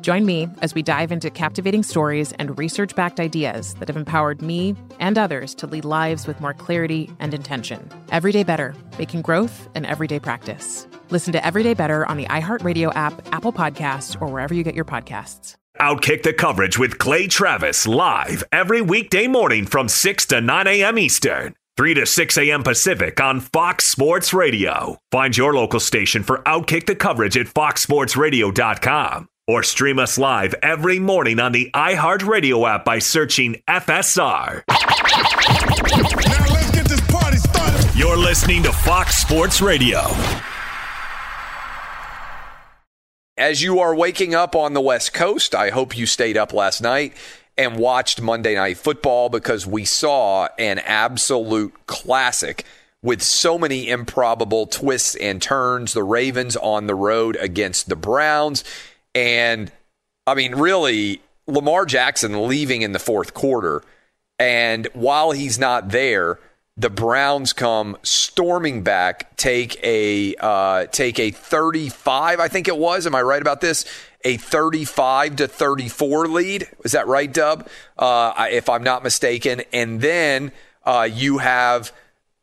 Join me as we dive into captivating stories and research backed ideas that have empowered me and others to lead lives with more clarity and intention. Everyday Better, making growth an everyday practice. Listen to Everyday Better on the iHeartRadio app, Apple Podcasts, or wherever you get your podcasts. Outkick the coverage with Clay Travis live every weekday morning from 6 to 9 a.m. Eastern, 3 to 6 a.m. Pacific on Fox Sports Radio. Find your local station for Outkick the coverage at foxsportsradio.com or stream us live every morning on the iHeartRadio app by searching FSR. Now let's get this party started. You're listening to Fox Sports Radio. As you are waking up on the West Coast, I hope you stayed up last night and watched Monday Night Football because we saw an absolute classic with so many improbable twists and turns. The Ravens on the road against the Browns. And I mean, really, Lamar Jackson leaving in the fourth quarter. And while he's not there, the Browns come storming back, take a uh, take a 35, I think it was. Am I right about this? A 35 to 34 lead. Is that right, Dub? Uh, if I'm not mistaken. And then uh, you have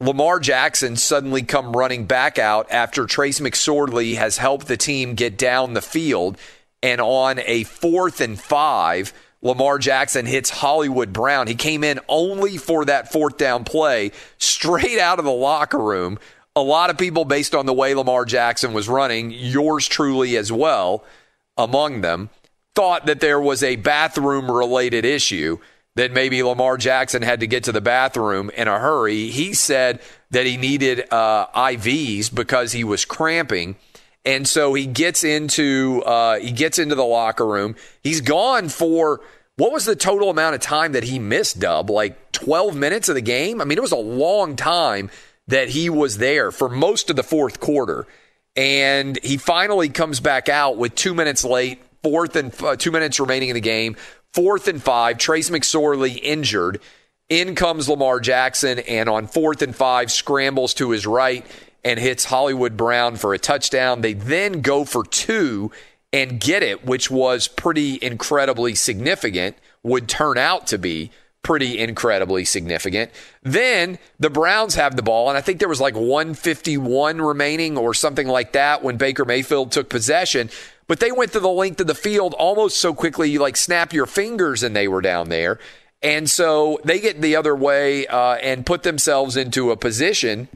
Lamar Jackson suddenly come running back out after Trace McSorley has helped the team get down the field, and on a fourth and five Lamar Jackson hits Hollywood Brown. He came in only for that fourth down play, straight out of the locker room. A lot of people, based on the way Lamar Jackson was running, yours truly as well, among them, thought that there was a bathroom related issue, that maybe Lamar Jackson had to get to the bathroom in a hurry. He said that he needed uh, IVs because he was cramping. And so he gets into uh, he gets into the locker room. He's gone for what was the total amount of time that he missed, Dub? Like 12 minutes of the game? I mean, it was a long time that he was there for most of the fourth quarter. And he finally comes back out with two minutes late, fourth and uh, two minutes remaining in the game, fourth and five. Trace McSorley injured. In comes Lamar Jackson, and on fourth and five, scrambles to his right and hits Hollywood Brown for a touchdown. They then go for two and get it, which was pretty incredibly significant, would turn out to be pretty incredibly significant. Then the Browns have the ball, and I think there was like 151 remaining or something like that when Baker Mayfield took possession. But they went to the length of the field almost so quickly you like snap your fingers and they were down there. And so they get the other way uh, and put themselves into a position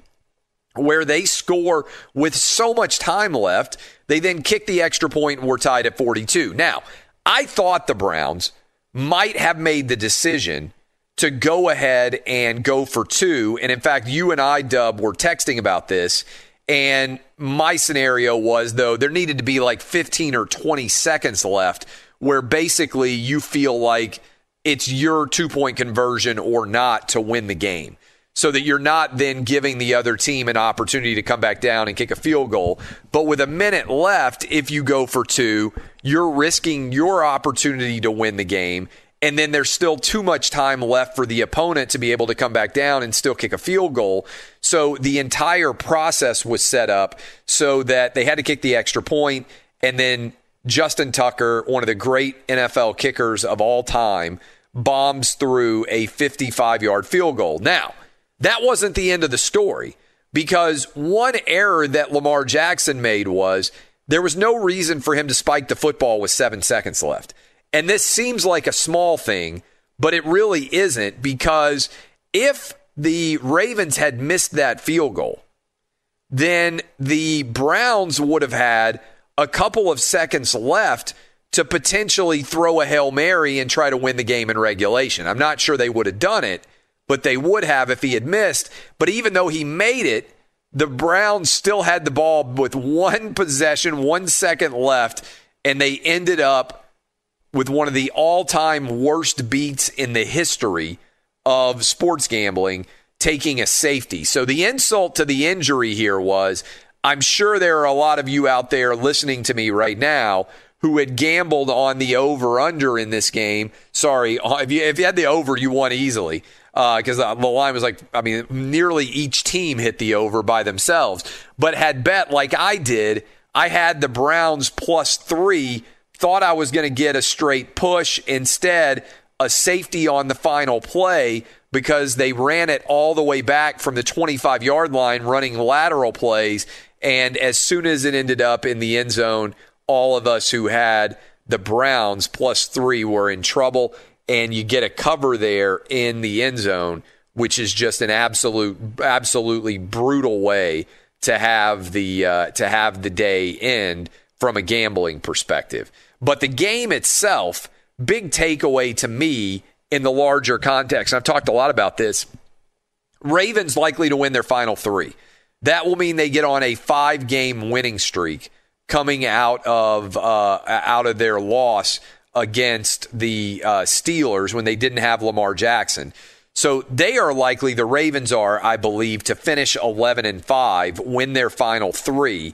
where they score with so much time left. They then kick the extra point and we're tied at 42. Now, I thought the Browns might have made the decision to go ahead and go for two. And in fact, you and I, Dub, were texting about this. And my scenario was, though, there needed to be like 15 or 20 seconds left where basically you feel like it's your two point conversion or not to win the game. So that you're not then giving the other team an opportunity to come back down and kick a field goal. But with a minute left, if you go for two, you're risking your opportunity to win the game and then there's still too much time left for the opponent to be able to come back down and still kick a field goal. So the entire process was set up so that they had to kick the extra point, and then Justin Tucker, one of the great NFL kickers of all time, bombs through a 55 yard field goal. Now, that wasn't the end of the story because one error that Lamar Jackson made was there was no reason for him to spike the football with seven seconds left. And this seems like a small thing, but it really isn't because if the Ravens had missed that field goal, then the Browns would have had a couple of seconds left to potentially throw a Hail Mary and try to win the game in regulation. I'm not sure they would have done it, but they would have if he had missed. But even though he made it, the Browns still had the ball with one possession, one second left, and they ended up with one of the all time worst beats in the history of sports gambling taking a safety. So the insult to the injury here was I'm sure there are a lot of you out there listening to me right now who had gambled on the over under in this game. Sorry, if you, if you had the over, you won easily because uh, the line was like, I mean, nearly each team hit the over by themselves. But had bet like I did, I had the Browns plus three thought I was going to get a straight push. Instead, a safety on the final play because they ran it all the way back from the 25 yard line running lateral plays. And as soon as it ended up in the end zone, all of us who had the Browns plus three were in trouble. And you get a cover there in the end zone, which is just an absolute, absolutely brutal way to have the uh, to have the day end from a gambling perspective. But the game itself, big takeaway to me in the larger context. I've talked a lot about this. Ravens likely to win their final three. That will mean they get on a five game winning streak coming out of uh, out of their loss against the uh, Steelers when they didn't have Lamar Jackson. So they are likely the Ravens are, I believe, to finish 11 and 5, win their final 3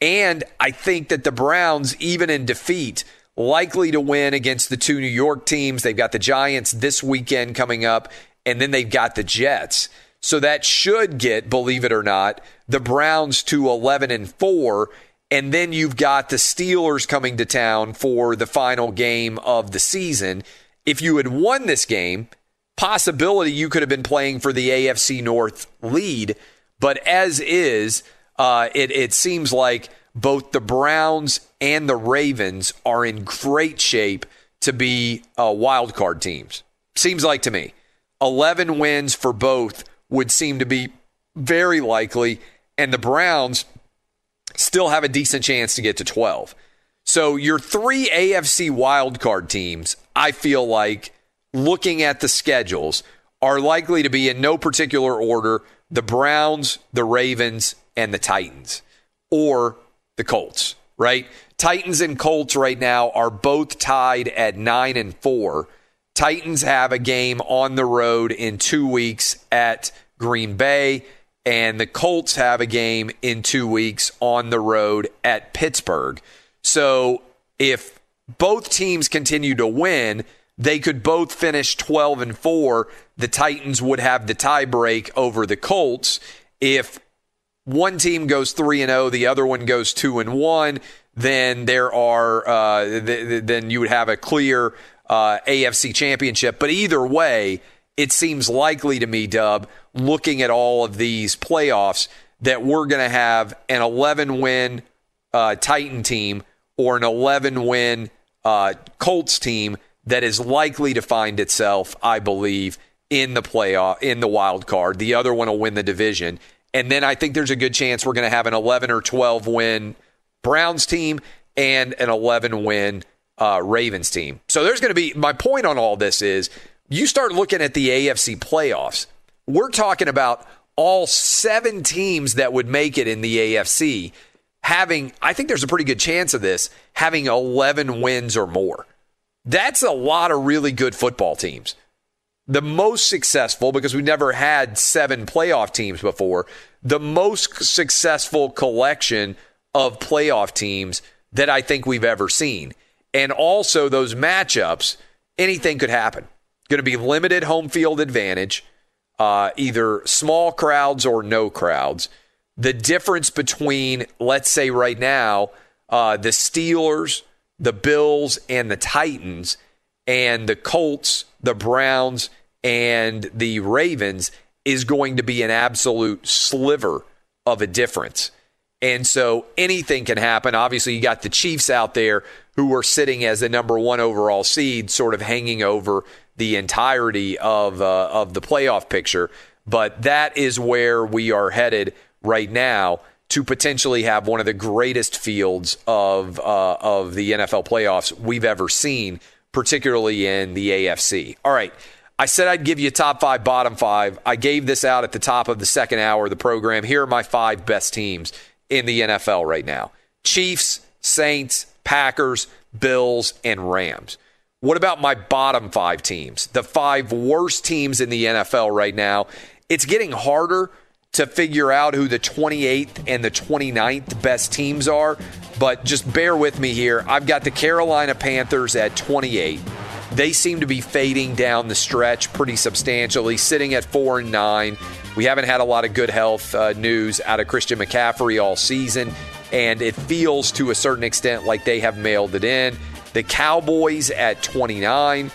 and I think that the Browns, even in defeat, likely to win against the two New York teams. They've got the Giants this weekend coming up, and then they've got the Jets. So that should get, believe it or not, the Browns to 11 and 4. And then you've got the Steelers coming to town for the final game of the season. If you had won this game, possibility you could have been playing for the AFC North lead. But as is, uh, it, it seems like both the Browns and the Ravens are in great shape to be uh, wild card teams. Seems like to me. 11 wins for both would seem to be very likely, and the Browns still have a decent chance to get to 12. So your three AFC wildcard teams, I feel like, looking at the schedules, are likely to be in no particular order the Browns, the Ravens, and the Titans or the Colts, right? Titans and Colts right now are both tied at 9 and 4. Titans have a game on the road in 2 weeks at Green Bay and the Colts have a game in 2 weeks on the road at Pittsburgh. So if both teams continue to win, they could both finish 12 and 4. The Titans would have the tiebreak over the Colts. If one team goes 3 and 0, the other one goes 2 and 1, then there are uh, th- th- then you would have a clear uh, AFC championship. But either way, it seems likely to me, Dub, looking at all of these playoffs, that we're going to have an 11 win uh, Titan team or an 11 win uh, Colts team that is likely to find itself, I believe, in the playoff in the wild card. The other one will win the division. And then I think there's a good chance we're going to have an 11 or 12 win Browns team and an 11 win uh, Ravens team. So there's going to be my point on all this is you start looking at the AFC playoffs. We're talking about all seven teams that would make it in the AFC having, I think there's a pretty good chance of this, having 11 wins or more. That's a lot of really good football teams. The most successful, because we never had seven playoff teams before, the most successful collection of playoff teams that I think we've ever seen. And also, those matchups, anything could happen. Going to be limited home field advantage, uh, either small crowds or no crowds. The difference between, let's say right now, uh, the Steelers, the Bills, and the Titans, and the Colts, the Browns, and the Ravens is going to be an absolute sliver of a difference. And so anything can happen. Obviously, you got the Chiefs out there who are sitting as the number one overall seed, sort of hanging over the entirety of uh, of the playoff picture. But that is where we are headed right now to potentially have one of the greatest fields of uh, of the NFL playoffs we've ever seen, particularly in the AFC. All right. I said I'd give you top five, bottom five. I gave this out at the top of the second hour of the program. Here are my five best teams in the NFL right now Chiefs, Saints, Packers, Bills, and Rams. What about my bottom five teams? The five worst teams in the NFL right now. It's getting harder to figure out who the 28th and the 29th best teams are, but just bear with me here. I've got the Carolina Panthers at 28. They seem to be fading down the stretch pretty substantially, sitting at 4 and 9. We haven't had a lot of good health uh, news out of Christian McCaffrey all season, and it feels to a certain extent like they have mailed it in. The Cowboys at 29,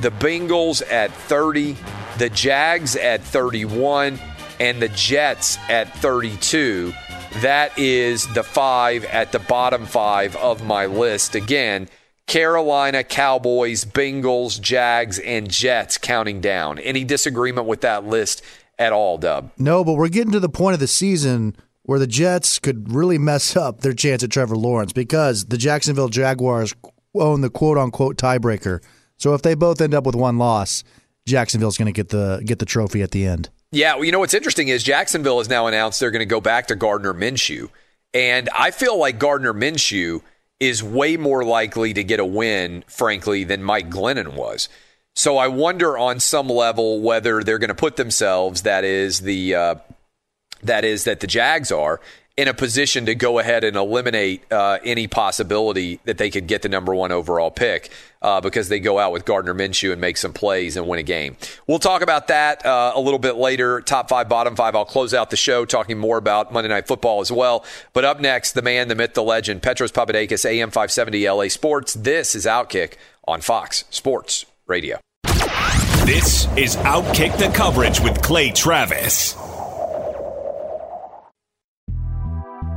the Bengals at 30, the Jags at 31, and the Jets at 32. That is the five at the bottom five of my list. Again, Carolina, Cowboys, Bengals, Jags, and Jets counting down. Any disagreement with that list at all, Dub? No, but we're getting to the point of the season where the Jets could really mess up their chance at Trevor Lawrence because the Jacksonville Jaguars own the quote unquote tiebreaker. So if they both end up with one loss, Jacksonville's going to get the get the trophy at the end. Yeah, well, you know what's interesting is Jacksonville has now announced they're going to go back to Gardner Minshew, and I feel like Gardner Minshew is way more likely to get a win, frankly, than Mike Glennon was. So I wonder on some level whether they're going to put themselves that is the uh, that is that the Jags are in a position to go ahead and eliminate uh, any possibility that they could get the number one overall pick uh, because they go out with Gardner Minshew and make some plays and win a game. We'll talk about that uh, a little bit later. Top five, bottom five. I'll close out the show talking more about Monday Night Football as well. But up next, the man, the myth, the legend, Petros Papadakis, AM 570 LA Sports. This is Outkick on Fox Sports Radio. This is Outkick the coverage with Clay Travis.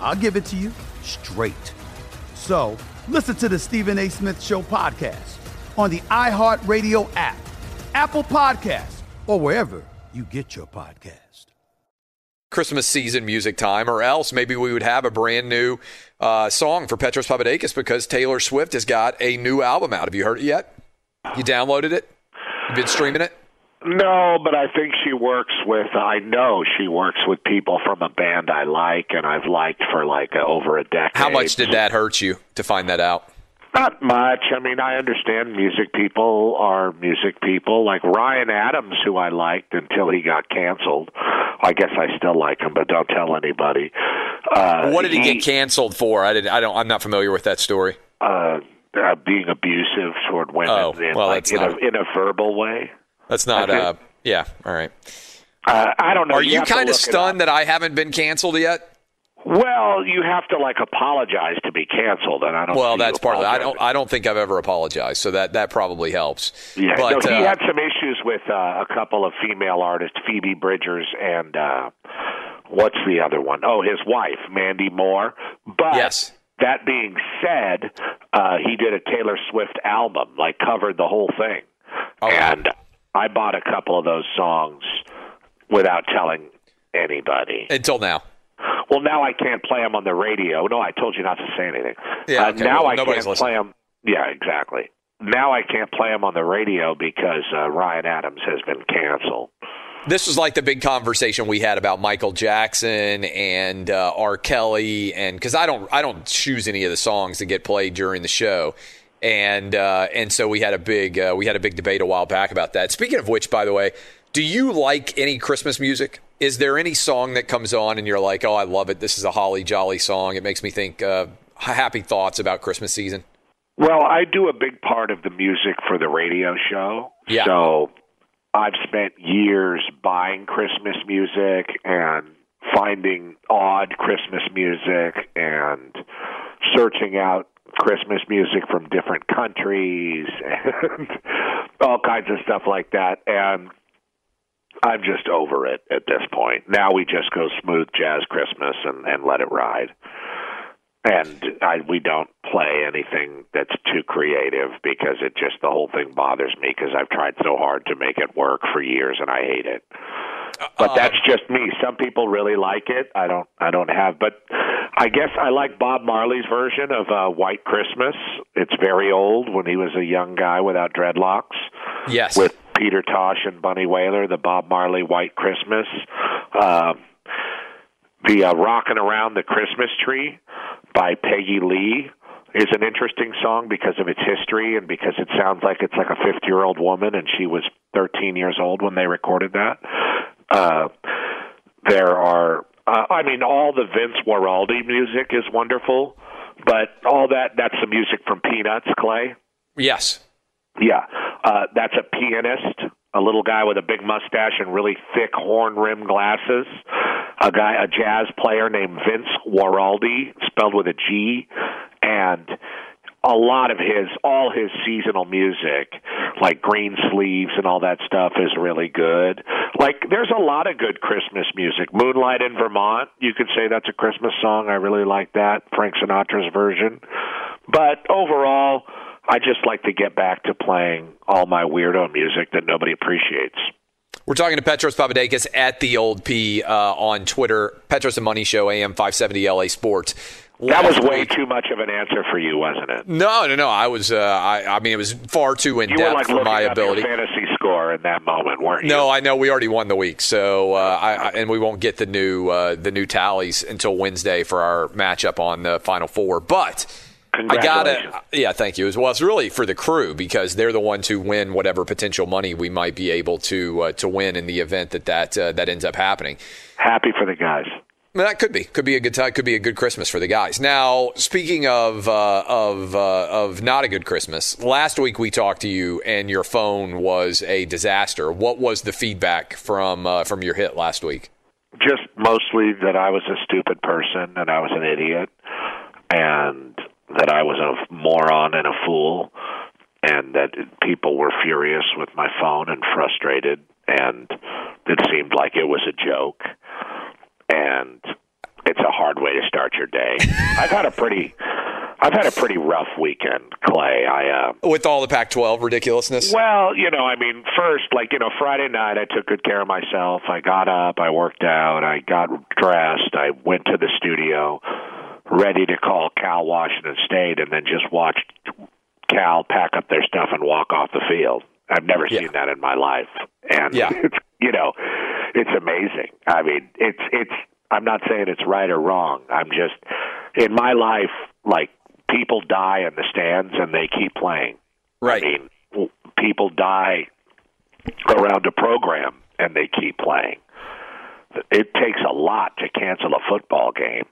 I'll give it to you straight. So listen to the Stephen A. Smith Show podcast on the iHeartRadio app, Apple Podcasts, or wherever you get your podcast. Christmas season music time, or else maybe we would have a brand new uh, song for Petros Papadakis because Taylor Swift has got a new album out. Have you heard it yet? You downloaded it? You've been streaming it? No, but I think she works with. I know she works with people from a band I like, and I've liked for like over a decade. How much did that hurt you to find that out? Not much. I mean, I understand music people are music people. Like Ryan Adams, who I liked until he got canceled. I guess I still like him, but don't tell anybody. Uh, what did he, he get canceled for? I did. I don't. I'm not familiar with that story. Uh, uh, being abusive toward women oh, in, well, like, in, not, a, in a verbal way. That's not. Okay. Uh, yeah. All right. Uh, I don't know. Are you, you, kind of stunned that I haven't been canceled yet? Well, you have to like apologize to be canceled, and I don't. Well, that's part of it. I don't. I don't think I've ever apologized, so that that probably helps. Yeah, but no, he uh, had some issues with uh, a couple of female artists, Phoebe Bridgers and uh, what's the other one? Oh, his wife, Mandy Moore. But yes. that being said, uh, he did a Taylor Swift album, like covered the whole thing, Oh, and I bought a couple of those songs without telling anybody until now. Well, now I can't play them on the radio. No, I told you not to say anything. Yeah, Uh, now well, I can't play them. Yeah, exactly. Now I can't play them on the radio because uh, Ryan Adams has been canceled. This was like the big conversation we had about Michael Jackson and uh, R. Kelly, and because I don't, I don't choose any of the songs that get played during the show, and uh, and so we had a big, uh, we had a big debate a while back about that. Speaking of which, by the way, do you like any Christmas music? Is there any song that comes on and you're like, oh, I love it. This is a holly jolly song. It makes me think uh, happy thoughts about Christmas season. Well, I do a big part of the music for the radio show. Yeah. So I've spent years buying Christmas music and finding odd Christmas music and searching out Christmas music from different countries and all kinds of stuff like that. And I'm just over it at this point. Now we just go smooth jazz Christmas and, and let it ride. And I, we don't play anything that's too creative because it just the whole thing bothers me because I've tried so hard to make it work for years and I hate it. But that's just me. Some people really like it. I don't. I don't have. But I guess I like Bob Marley's version of uh, White Christmas. It's very old when he was a young guy without dreadlocks. Yes. With Peter Tosh and Bunny Wailer, the Bob Marley White Christmas. Uh, the uh, Rockin' Around the Christmas Tree by Peggy Lee is an interesting song because of its history and because it sounds like it's like a 50 year old woman and she was 13 years old when they recorded that. Uh, there are, uh, I mean, all the Vince Guaraldi music is wonderful. but all that that's the music from Peanuts, Clay. Yes. Yeah, uh, that's a pianist, a little guy with a big mustache and really thick horn rimmed glasses. A guy, a jazz player named Vince Guaraldi, spelled with a G, and a lot of his, all his seasonal music, like Green Sleeves and all that stuff, is really good. Like, there's a lot of good Christmas music. Moonlight in Vermont, you could say that's a Christmas song. I really like that, Frank Sinatra's version. But overall, I just like to get back to playing all my weirdo music that nobody appreciates. We're talking to Petros Papadakis at the Old P uh, on Twitter. Petros and Money Show, AM 570 LA Sports. That was way too much of an answer for you, wasn't it? No, no, no. I was. Uh, I, I mean, it was far too in You depth like for my ability. fantasy score in that moment, weren't you? No, I know we already won the week, so uh, I, I, and we won't get the new uh, the new tallies until Wednesday for our matchup on the Final Four. But I gotta, yeah, thank you as well. It's really for the crew because they're the ones who win whatever potential money we might be able to uh, to win in the event that that uh, that ends up happening. Happy for the guys. That could be could be a good time. Could be a good Christmas for the guys. Now, speaking of uh, of uh, of not a good Christmas, last week we talked to you and your phone was a disaster. What was the feedback from uh, from your hit last week? Just mostly that I was a stupid person and I was an idiot, and that I was a moron and a fool, and that people were furious with my phone and frustrated, and it seemed like it was a joke, and it's a hard way to start your day. I've had a pretty, I've had a pretty rough weekend, Clay. I uh, With all the Pac-12 ridiculousness. well, you know, I mean, first, like, you know, Friday night, I took good care of myself. I got up, I worked out, I got dressed, I went to the studio, ready to call Cal Washington State, and then just watched Cal pack up their stuff and walk off the field. I've never seen that in my life, and Yeah. it's you know, it's amazing. I mean, it's it's. I'm not saying it's right or wrong. I'm just in my life, like people die in the stands and they keep playing. Right. I mean, people die around a program and they keep playing. It takes a lot to cancel a football game,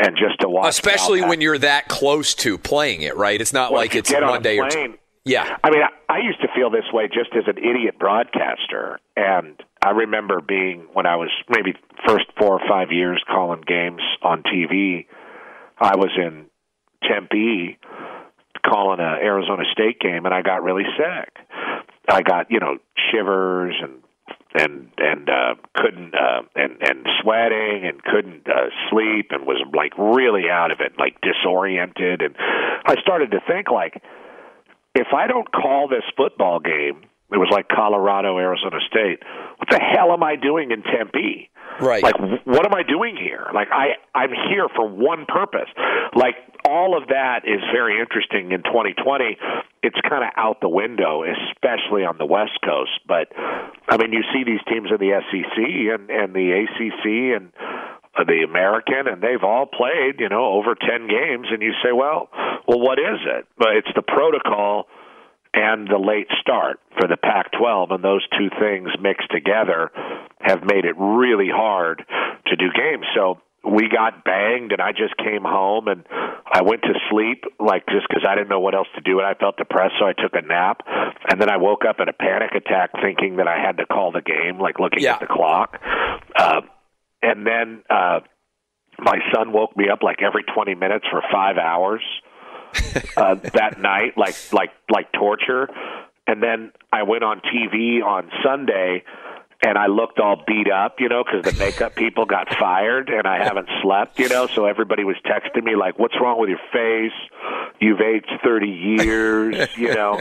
and just to watch. Especially when you're that close to playing it, right? It's not Well, like it's get on or plane- two. Yeah. I mean, I, I used to feel this way just as an idiot broadcaster, and I remember being when I was maybe first four or five years calling games on TV. I was in Tempe calling a Arizona State game, and I got really sick. I got you know shivers and and and uh couldn't uh and and sweating and couldn't uh sleep and was like really out of it like disoriented and I started to think like if I don't call this football game, it was like Colorado, Arizona State. What the hell am I doing in Tempe? Right. Like, what am I doing here? Like, I I'm here for one purpose. Like, all of that is very interesting in 2020. It's kind of out the window, especially on the West Coast. But I mean, you see these teams in the SEC and and the ACC and uh, the American, and they've all played, you know, over 10 games, and you say, well, well, what is it? But it's the protocol and the late start for the Pac 12, and those two things mixed together have made it really hard to do games. So we got banged, and I just came home and I went to sleep, like just because I didn't know what else to do, and I felt depressed, so I took a nap, and then I woke up in a panic attack, thinking that I had to call the game, like looking at the clock, uh, and then uh, my son woke me up like every 20 minutes for five hours uh, that night, like like like torture. And then I went on TV on Sunday, and I looked all beat up, you know, because the makeup people got fired, and I haven't slept, you know. So everybody was texting me like, "What's wrong with your face? You've aged thirty years," you know.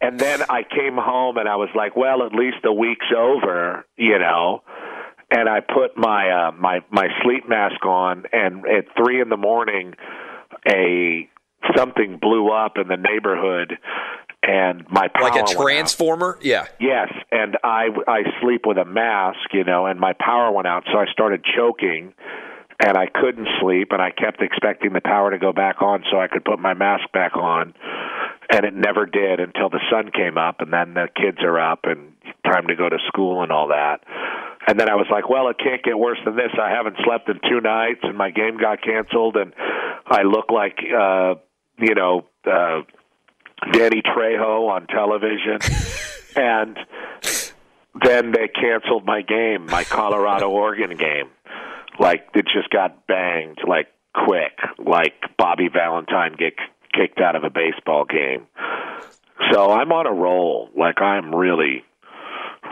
And then I came home, and I was like, "Well, at least the week's over," you know and I put my uh, my my sleep mask on, and at three in the morning, a something blew up in the neighborhood, and my power Like a transformer? Yeah. Yes, and I I sleep with a mask, you know, and my power went out, so I started choking, and I couldn't sleep, and I kept expecting the power to go back on so I could put my mask back on, and it never did until the sun came up, and then the kids are up and time to go to school and all that. And then I was like, well, it can't get worse than this. I haven't slept in two nights, and my game got canceled, and I look like uh, you know uh, Danny Trejo on television, and then they canceled my game, my Colorado Oregon game. Like it just got banged like quick, like Bobby Valentine get kicked out of a baseball game. So I'm on a roll. Like I'm really,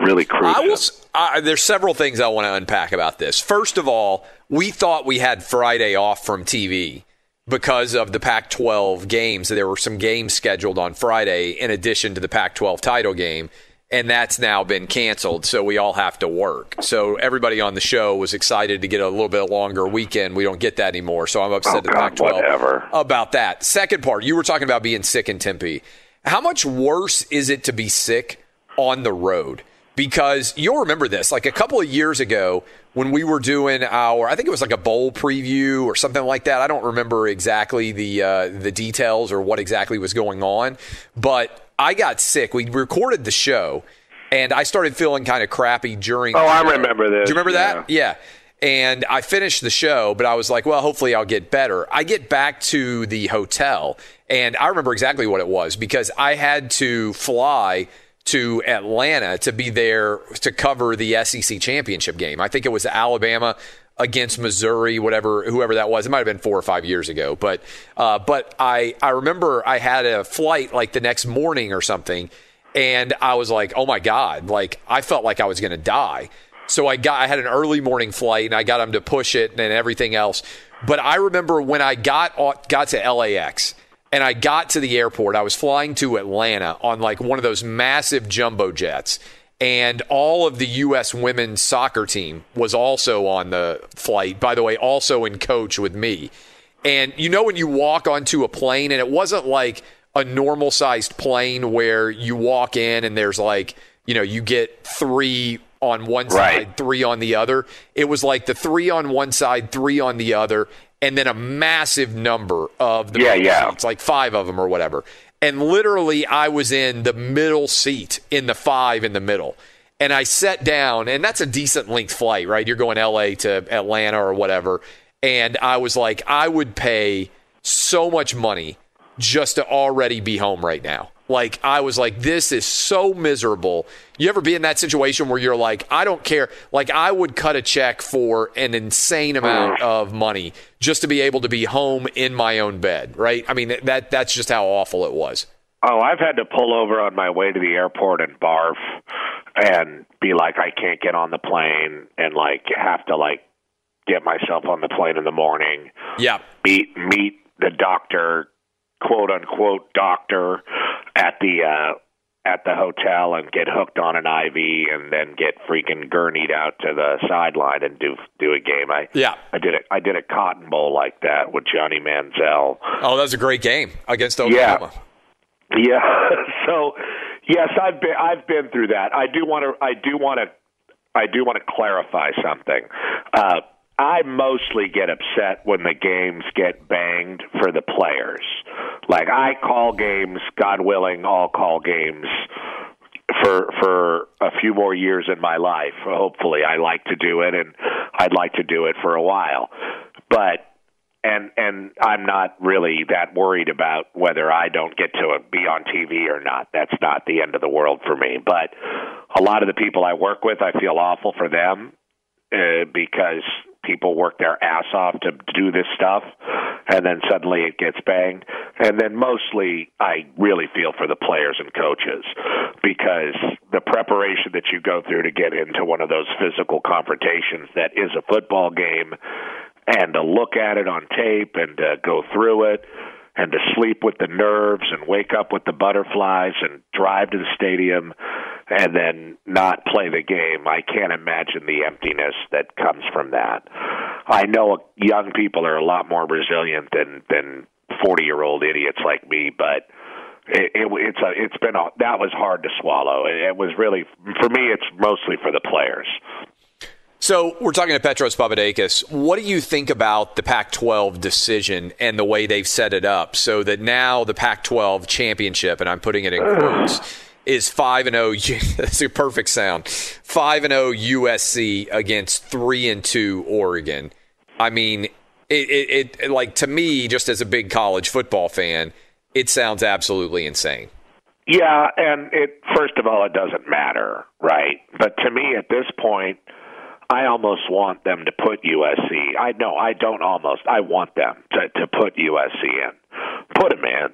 really cruising. I will. s- Uh, there's several things I want to unpack about this. First of all, we thought we had Friday off from TV because of the Pac-12 games. There were some games scheduled on Friday in addition to the Pac-12 title game, and that's now been canceled. So we all have to work. So everybody on the show was excited to get a little bit longer weekend. We don't get that anymore. So I'm upset Oh, at God, Pac-12 whatever. about that. Second part, you were talking about being sick in Tempe. How much worse is it to be sick on the road? Because you'll remember this, like a couple of years ago when we were doing our, I think it was like a bowl preview or something like that. I don't remember exactly the uh, the details or what exactly was going on, but I got sick. We recorded the show, and I started feeling kind of crappy during. Oh, I remember this, Do you remember yeah. that? Yeah. And I finished the show, but I was like, well, hopefully I'll get better. I get back to the hotel, and I remember exactly what it was because I had to fly to Atlanta to be there to cover the SEC championship game. I think it was Alabama against Missouri, whatever, whoever that was. It might have been four or five years ago, but uh, but I I remember I had a flight like the next morning or something, and I was like, oh my god, like I felt like I was going to die. So I got I had an early morning flight and I got them to push it and everything else. But I remember when I got got to LAX and I got to the airport, I was flying to Atlanta on like one of those massive jumbo jets. And all of the U.S. women's soccer team was also on the flight. By the way, also in coach with me. And you know when you walk onto a plane, and it wasn't like a normal sized plane where you walk in and there's like, you know, you get three on one side, three on the other. It was like the three on one side, three on the other, and then a massive number of the Yeah, yeah. seats, like five of them or whatever. And literally, I was in the middle seat in the five in the middle. And I sat down, and that's a decent length flight, right? You're going LA to Atlanta or whatever. And I was like, I would pay so much money just to already be home right now. Like, I was like, this is so miserable. You ever be in that situation where you're like, I don't care. Like, I would cut a check for an insane amount mm. of money just to be able to be home in my own bed, right? I mean, that that's just how awful it was. Oh, I've had to pull over on my way to the airport and barf and be like, I can't get on the plane and like have to like get myself on the plane in the morning. Yeah. Meet meet the doctor, quote unquote doctor at the uh at the hotel and get hooked on an IV and then get freaking gurneyed out to the sideline and do do a game. I Yeah. I did it. I did a Cotton Bowl like that with Johnny Manziel. Oh, that was a great game against Oklahoma. Yeah. so, yes, I've been I've been through that. I do want to I do want to I do want to clarify something. Uh, I mostly get upset when the games get banged for the players. Like I call games, God willing, I'll call games for for a few more years in my life. Hopefully, I like to do it, and I'd like to do it for a while. But and and I'm not really that worried about whether I don't get to be on TV or not. That's not the end of the world for me. But a lot of the people I work with, I feel awful for them uh, because people work their ass off to do this stuff, and then suddenly it gets banged. And then mostly, I really feel for the players and coaches because the preparation that you go through to get into one of those physical confrontations that is a football game and to look at it on tape and to go through it and to sleep with the nerves and wake up with the butterflies and drive to the stadium and then not play the game. I can't imagine the emptiness that comes from that. I know young people are a lot more resilient than than 40-year-old idiots like me, but it, it, it's a, it's been a, that was hard to swallow. It, it was really for me. It's mostly for the players. So we're talking to Petros Papadakis. What do you think about the Pac-12 decision and the way they've set it up so that now the Pac-12 championship, and I'm putting it in quotes, is five and zero. Oh, that's a perfect sound. Five and oh zero USC against three and two Oregon. I mean, It, it, it like to me, just as a big college football fan, it sounds absolutely insane. Yeah, and it first of all, it doesn't matter, right? But to me, at this point, I almost want them to put USC. I know I don't almost. I want them to to put USC in. Put them in.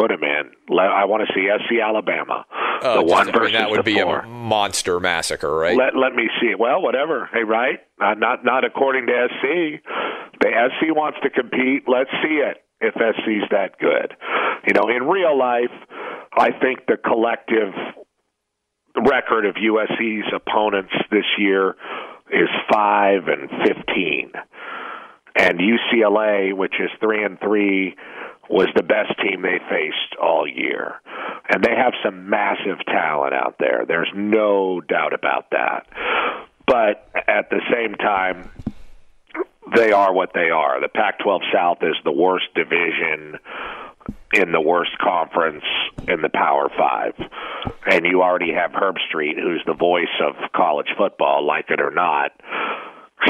Put them in. I want to see SC Alabama. Oh, the just- one I mean, versus that would be four. a monster massacre, right? Let let me see. Well, whatever. Hey, right? Uh, not not according to SC. The SC wants to compete. Let's see it. If SC's that good, you know, in real life, I think the collective record of USC's opponents this year is five and fifteen, and UCLA, which is three and three, was the best team they faced all year, and they have some massive talent out there. There's no doubt about that. But at the same time, they are what they are. The Pac-12 South is the worst division in the worst conference in the Power Five. And you already have Herb Street, who's the voice of college football, like it or not,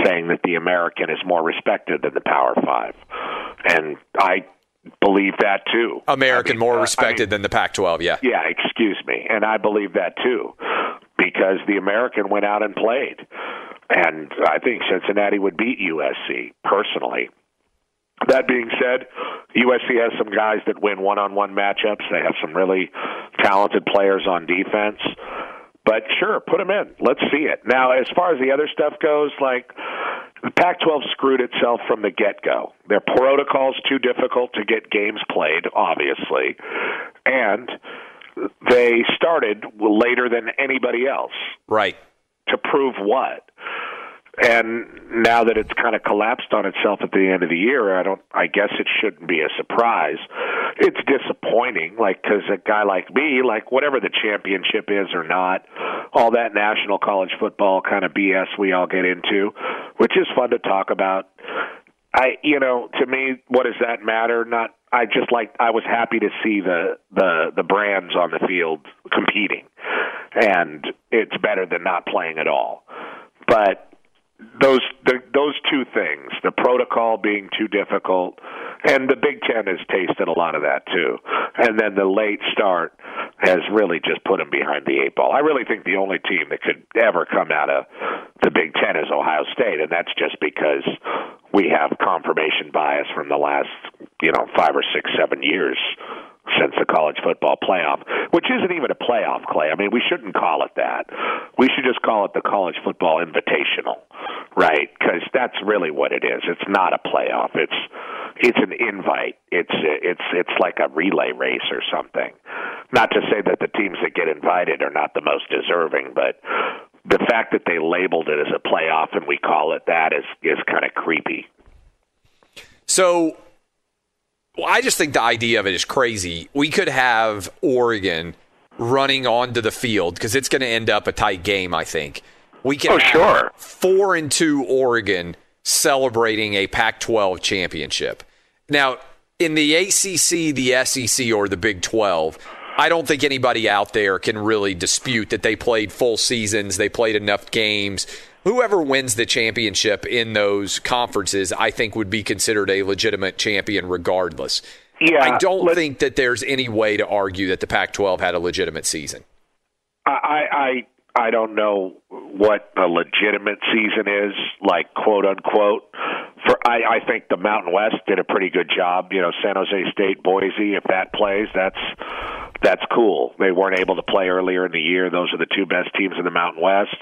saying that the American is more respected than the Power Five. And I believe that too. American more uh, respected than the Pac-12. Yeah. Yeah, excuse me. And I believe that too because the American went out and played. And I think Cincinnati would beat USC personally. That being said, USC has some guys that win one-on-one matchups. They have some really talented players on defense. But sure, put them in. Let's see it. Now, as far as the other stuff goes, like the Pac-12 screwed itself from the get-go. Their protocol's too difficult to get games played, obviously, and they started later than anybody else. Right. To prove what? And now that it's kind of collapsed on itself at the end of the year, I don't. I guess it shouldn't be a surprise. It's disappointing, like because a guy like me, like whatever the championship is or not, all that national college football kind of BS we all get into, which is fun to talk about. I, you know, to me, what does that matter? Not. I just like. I was happy to see the the the brands on the field competing, and it's better than not playing at all. But those the, those two things, the protocol being too difficult, and the Big Ten has tasted a lot of that too. And then the late start has really just put them behind the eight ball. I really think the only team that could ever come out of the Big Ten is Ohio State, and that's just because we have confirmation bias from the last you know five or six seven years since the college football playoff, which isn't even a playoff, Clay. I mean, we shouldn't call it that. We should just call it the college football invitational, right? Because that's really what it is. It's not a playoff. It's it's an invite. It's it's it's like a relay race or something. Not to say that the teams that get invited are not the most deserving, but the fact that they labeled it as a playoff and we call it that is is kind of creepy. So well, I just think the idea of it is crazy. We could have Oregon running onto the field because it's going to end up a tight game. I think we can. Oh, sure. Four and two Oregon celebrating a Pac-12 championship. Now, in the ACC, the SEC, or the Big 12, I don't think anybody out there can really dispute that they played full seasons. They played enough games. Whoever wins the championship in those conferences, I think, would be considered a legitimate champion regardless. Yeah, I don't think that there's any way to argue that the Pac 12 had a legitimate season. I, I I don't know what a legitimate season is, like quote unquote. For I, I think the Mountain West did a pretty good job. You know, San Jose State, Boise, if that plays, that's that's cool. They weren't able to play earlier in the year. Those are the two best teams in the Mountain West.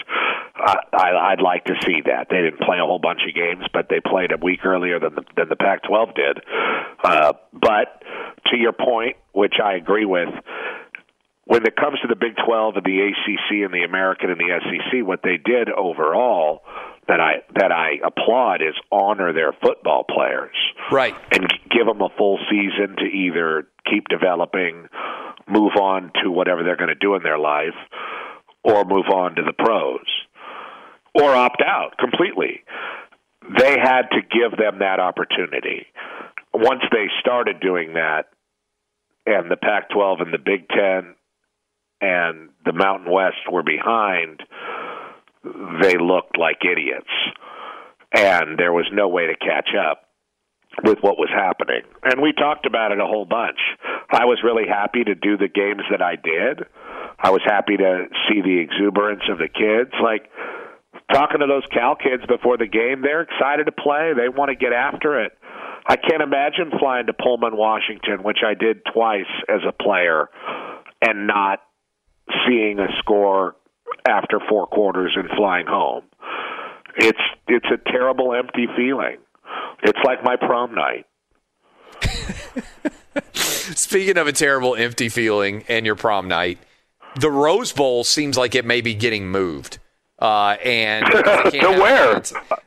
I, I, I'd like to see that. They didn't play a whole bunch of games, but they played a week earlier than the, than the Pac-12 did. Uh, but to your point, which I agree with, when it comes to the Big 12 and the ACC and the American and the SEC, what they did overall that I that I applaud is honor their football players, right, and give them a full season to either keep developing, move on to whatever they're going to do in their life, or move on to the pros, or opt out completely. They had to give them that opportunity. Once they started doing that, and the Pac 12 and the Big Ten and the Mountain West were behind, they looked like idiots. And there was no way to catch up. with what was happening. And we talked about it a whole bunch. I was really happy to do the games that I did. I was happy to see the exuberance of the kids. Like talking to those Cal kids before the game, they're excited to play. They want to get after it. I can't imagine flying to Pullman, Washington, which I did twice as a player, and not seeing a score after four quarters and flying home. It's it's a terrible empty feeling. It's like my prom night. Speaking of a terrible empty feeling and your prom night, the Rose Bowl seems like it may be getting moved. Uh, and to where?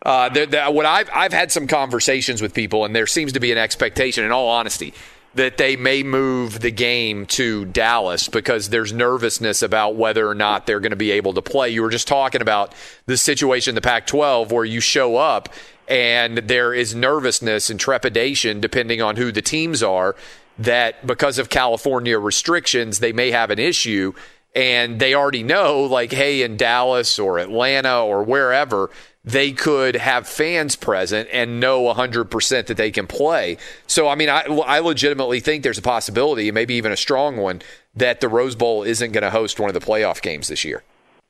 Uh, the, the, what I've I've had some conversations with people, and there seems to be an expectation, in all honesty, that they may move the game to Dallas because there's nervousness about whether or not they're going to be able to play. You were just talking about the situation in the Pac-12 where you show up and there is nervousness and trepidation depending on who the teams are that because of California restrictions they may have an issue and they already know like hey in Dallas or Atlanta or wherever they could have fans present and know 100% that they can play. So I mean I I legitimately think there's a possibility, maybe even a strong one that the Rose Bowl isn't going to host one of the playoff games this year.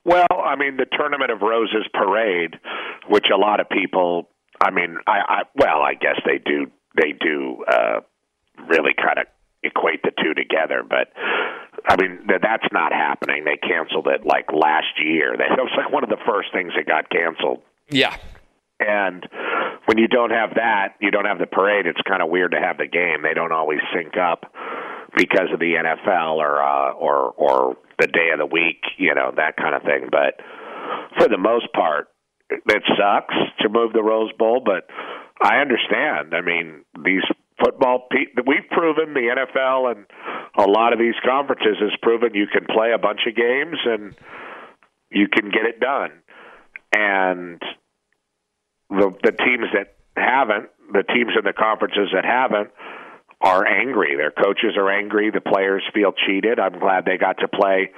Well, I mean the Tournament of Roses parade, which a lot of people I mean, I, I well, I guess they do they do uh, really kind of equate the two together, but I mean that's not happening. They canceled it like last year. That was like one of the first things that got canceled. Yeah. And when you don't have that, you don't have the parade. It's kind of weird to have the game. They don't always sync up because of the NFL or uh, or or the day of the week, you know, that kind of thing. But for the most part, it sucks to move the Rose Bowl, but I understand. I mean, these football we've proven the NFL and a lot of these conferences has proven you can play a bunch of games and you can get it done. And the the teams that haven't, the teams in the conferences that haven't are angry. Their coaches are angry, the players feel cheated. I'm glad they got to play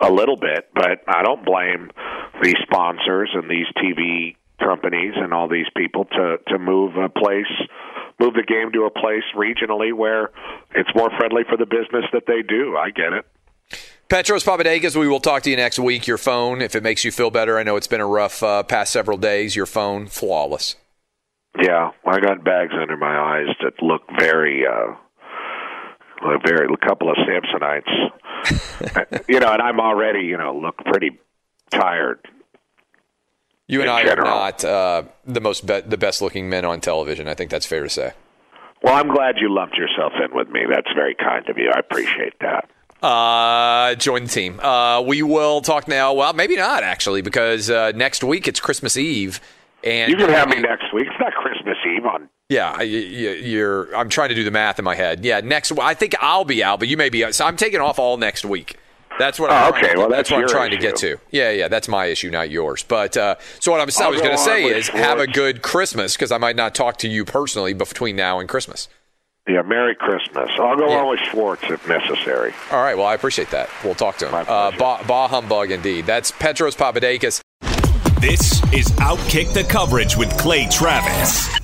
a little bit, but I don't blame these sponsors and these TV companies and all these people to to move a place move the game to a place regionally where it's more friendly for the business that they do. I get it. Petros Papadakis, we will talk to you next week. Your phone, if it makes you feel better, I know it's been a rough uh, past several days. Your phone, flawless. Yeah, I got bags under my eyes that look very, uh, very a couple of Samsonites. you know, and I'm already, you know, look pretty tired. You and I general. are not uh, the most be- the best looking men on television. I think that's fair to say. Well, I'm glad you lumped yourself in with me. That's very kind of you. I appreciate that. Uh, join the team. Uh, we will talk now. Well, maybe not actually, because uh, next week it's Christmas Eve, and you can have me next week. It's not Christmas Eve on. Yeah, you, are I'm trying to do the math in my head. Yeah, next. I think I'll be out, but you may be. So I'm taking off all next week. That's what. I'm oh, okay, well, that's, that's what I'm trying issue. to get to. Yeah, yeah, that's my issue, not yours. But uh, so what I'm, I was going to say is, Schwartz. have a good Christmas because I might not talk to you personally between now and Christmas. Yeah, Merry Christmas. I'll go yeah. on with Schwartz if necessary. All right. Well, I appreciate that. We'll talk to him. Uh, bah, bah humbug, indeed. That's Petros Papadakis. This is Outkick the Coverage with Clay Travis.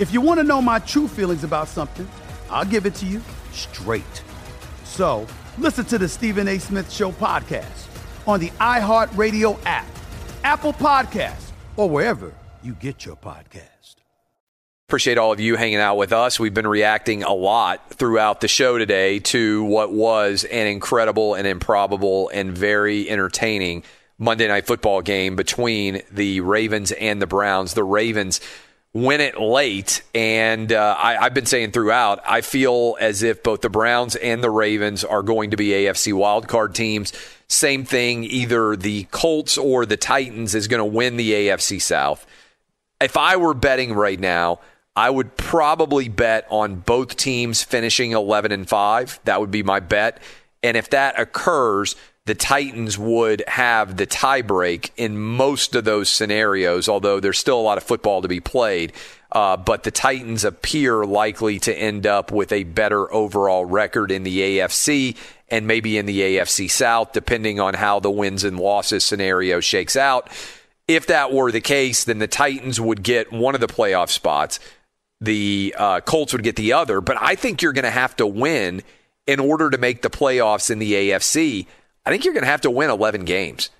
If you want to know my true feelings about something, I'll give it to you straight. So listen to the Stephen A. Smith Show podcast on the iHeartRadio app, Apple Podcasts, or wherever you get your podcast. Appreciate all of you hanging out with us. We've been reacting a lot throughout the show today to what was an incredible and improbable and very entertaining Monday night football game between the Ravens and the Browns. The Ravens win it late. And uh, I, have been saying throughout, I feel as if both the Browns and the Ravens are going to be AFC wildcard teams. Same thing, either the Colts or the Titans is going to win the AFC South. If I were betting right now, I would probably bet on both teams finishing 11 and 5. That would be my bet. And if that occurs, the Titans would have the tiebreak in most of those scenarios, although there's still a lot of football to be played. Uh, but the Titans appear likely to end up with a better overall record in the AFC and maybe in the AFC South, depending on how the wins and losses scenario shakes out. If that were the case, then the Titans would get one of the playoff spots the uh, Colts would get the other. But I think you're going to have to win in order to make the playoffs in the AFC. I think you're going to have to win 11 games.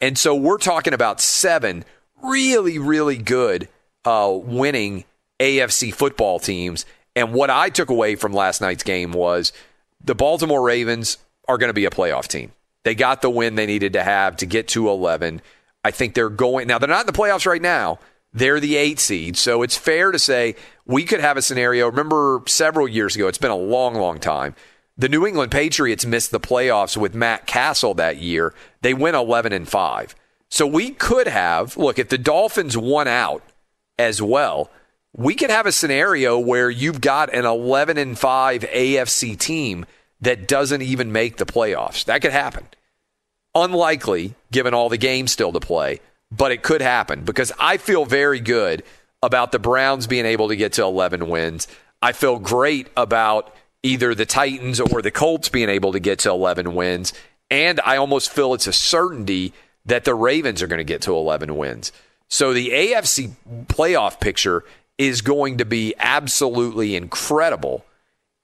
And so we're talking about seven really, really good uh, winning AFC football teams. And what I took away from last night's game was the Baltimore Ravens are going to be a playoff team. They got the win they needed to have to get to 11. I think they're going now. They're not in the playoffs right now. They're the eight seed. So it's fair to say we could have a scenario. Remember several years ago, it's been a long, long time. The New England Patriots missed the playoffs with Matt Cassel that year. They went 11 and 5. So we could have, look, if the Dolphins won out as well, we could have a scenario where you've got an 11 and 5 AFC team that doesn't even make the playoffs. That could happen. Unlikely given all the games still to play, but it could happen because I feel very good about the Browns being able to get to 11 wins. I feel great about either the Titans or the Colts being able to get to 11 wins. And I almost feel it's a certainty that the Ravens are going to get to 11 wins. So the AFC playoff picture is going to be absolutely incredible.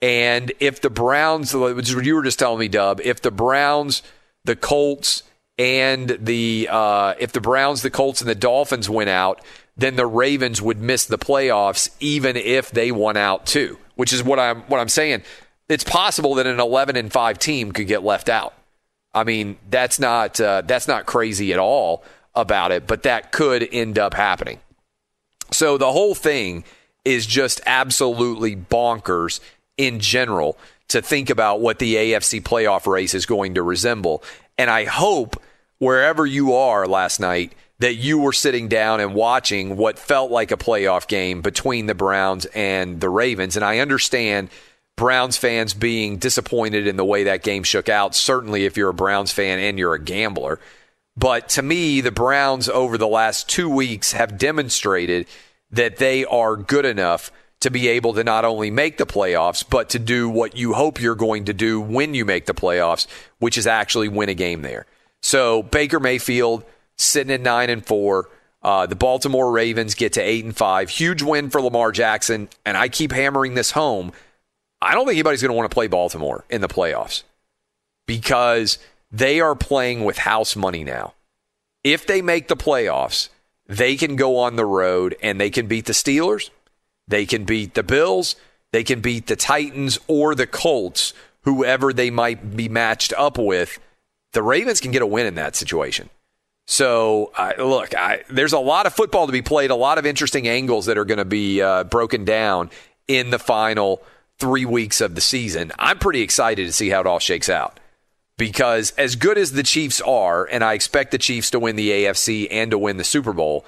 And if the Browns, which you were just telling me, Dub, if the Browns, the Colts, and the uh, if the Browns, the Colts, and the Dolphins went out, then the Ravens would miss the playoffs even if they won out too, which is what I'm what I'm saying. It's possible that an 11 and 5 team could get left out. I mean, that's not uh, that's not crazy at all about it, but that could end up happening. So the whole thing is just absolutely bonkers in general to think about what the AFC playoff race is going to resemble. And I hope wherever you are last night that you were sitting down and watching what felt like a playoff game between the Browns and the Ravens. And I understand Browns fans being disappointed in the way that game shook out, certainly if you're a Browns fan and you're a gambler. But to me, the Browns over the last two weeks have demonstrated that they are good enough to be able to not only make the playoffs, but to do what you hope you're going to do when you make the playoffs, which is actually win a game there. So Baker Mayfield sitting at nine and four. Uh, the Baltimore Ravens get to eight and five. Huge win for Lamar Jackson. And I keep hammering this home. I don't think anybody's going to want to play Baltimore in the playoffs because they are playing with house money now. If they make the playoffs, they can go on the road and they can beat the Steelers, they can beat the Bills, they can beat the Titans or the Colts, whoever they might be matched up with. The Ravens can get a win in that situation. So, uh, look, I, there's a lot of football to be played, a lot of interesting angles that are going to be uh, broken down in the final three weeks of the season. I'm pretty excited to see how it all shakes out because as good as the Chiefs are, and I expect the Chiefs to win the AFC and to win the Super Bowl,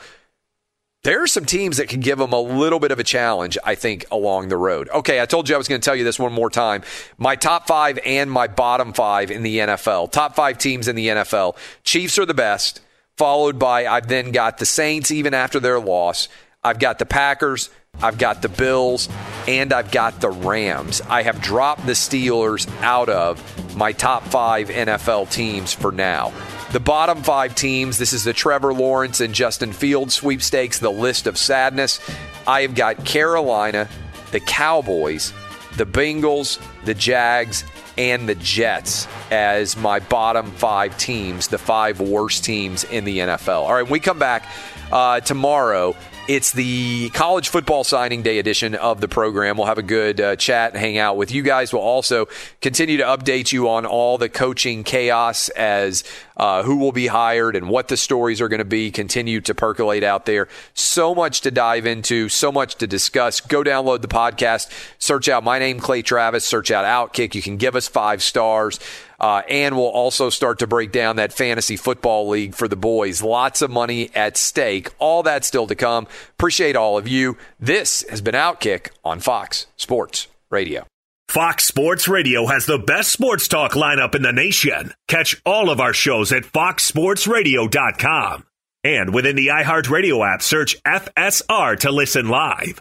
there are some teams that can give them a little bit of a challenge, I think, along the road. Okay, I told you I was going to tell you this one more time. My top five and my bottom five in the NFL. Top five teams in the NFL. Chiefs are the best, followed by I've then got the Saints, even after their loss. I've got the Packers, I've got the Bills, and I've got the Rams. I have dropped the Steelers out of my top five NFL teams for now. The bottom five teams, this is the Trevor Lawrence and Justin Fields sweepstakes, the list of sadness. I have got Carolina, the Cowboys, the Bengals, the Jags, and the Jets as my bottom five teams, the five worst teams in the NFL. All right, when we come back uh, tomorrow, it's the college football signing day edition of the program. We'll have a good uh, chat and hang out with you guys. We'll also continue to update you on all the coaching chaos as uh, who will be hired and what the stories are going to be continue to percolate out there. So much to dive into, so much to discuss. Go download the podcast, search out my name, Clay Travis, search out Outkick. You can give us five stars. Uh, and we'll also start to break down that fantasy football league for the boys. Lots of money at stake. All that still to come. Appreciate all of you. This has been Outkick on Fox Sports Radio. Fox Sports Radio has the best sports talk lineup in the nation. Catch all of our shows at foxsportsradio.com. And within the iHeartRadio app, search FSR to listen live.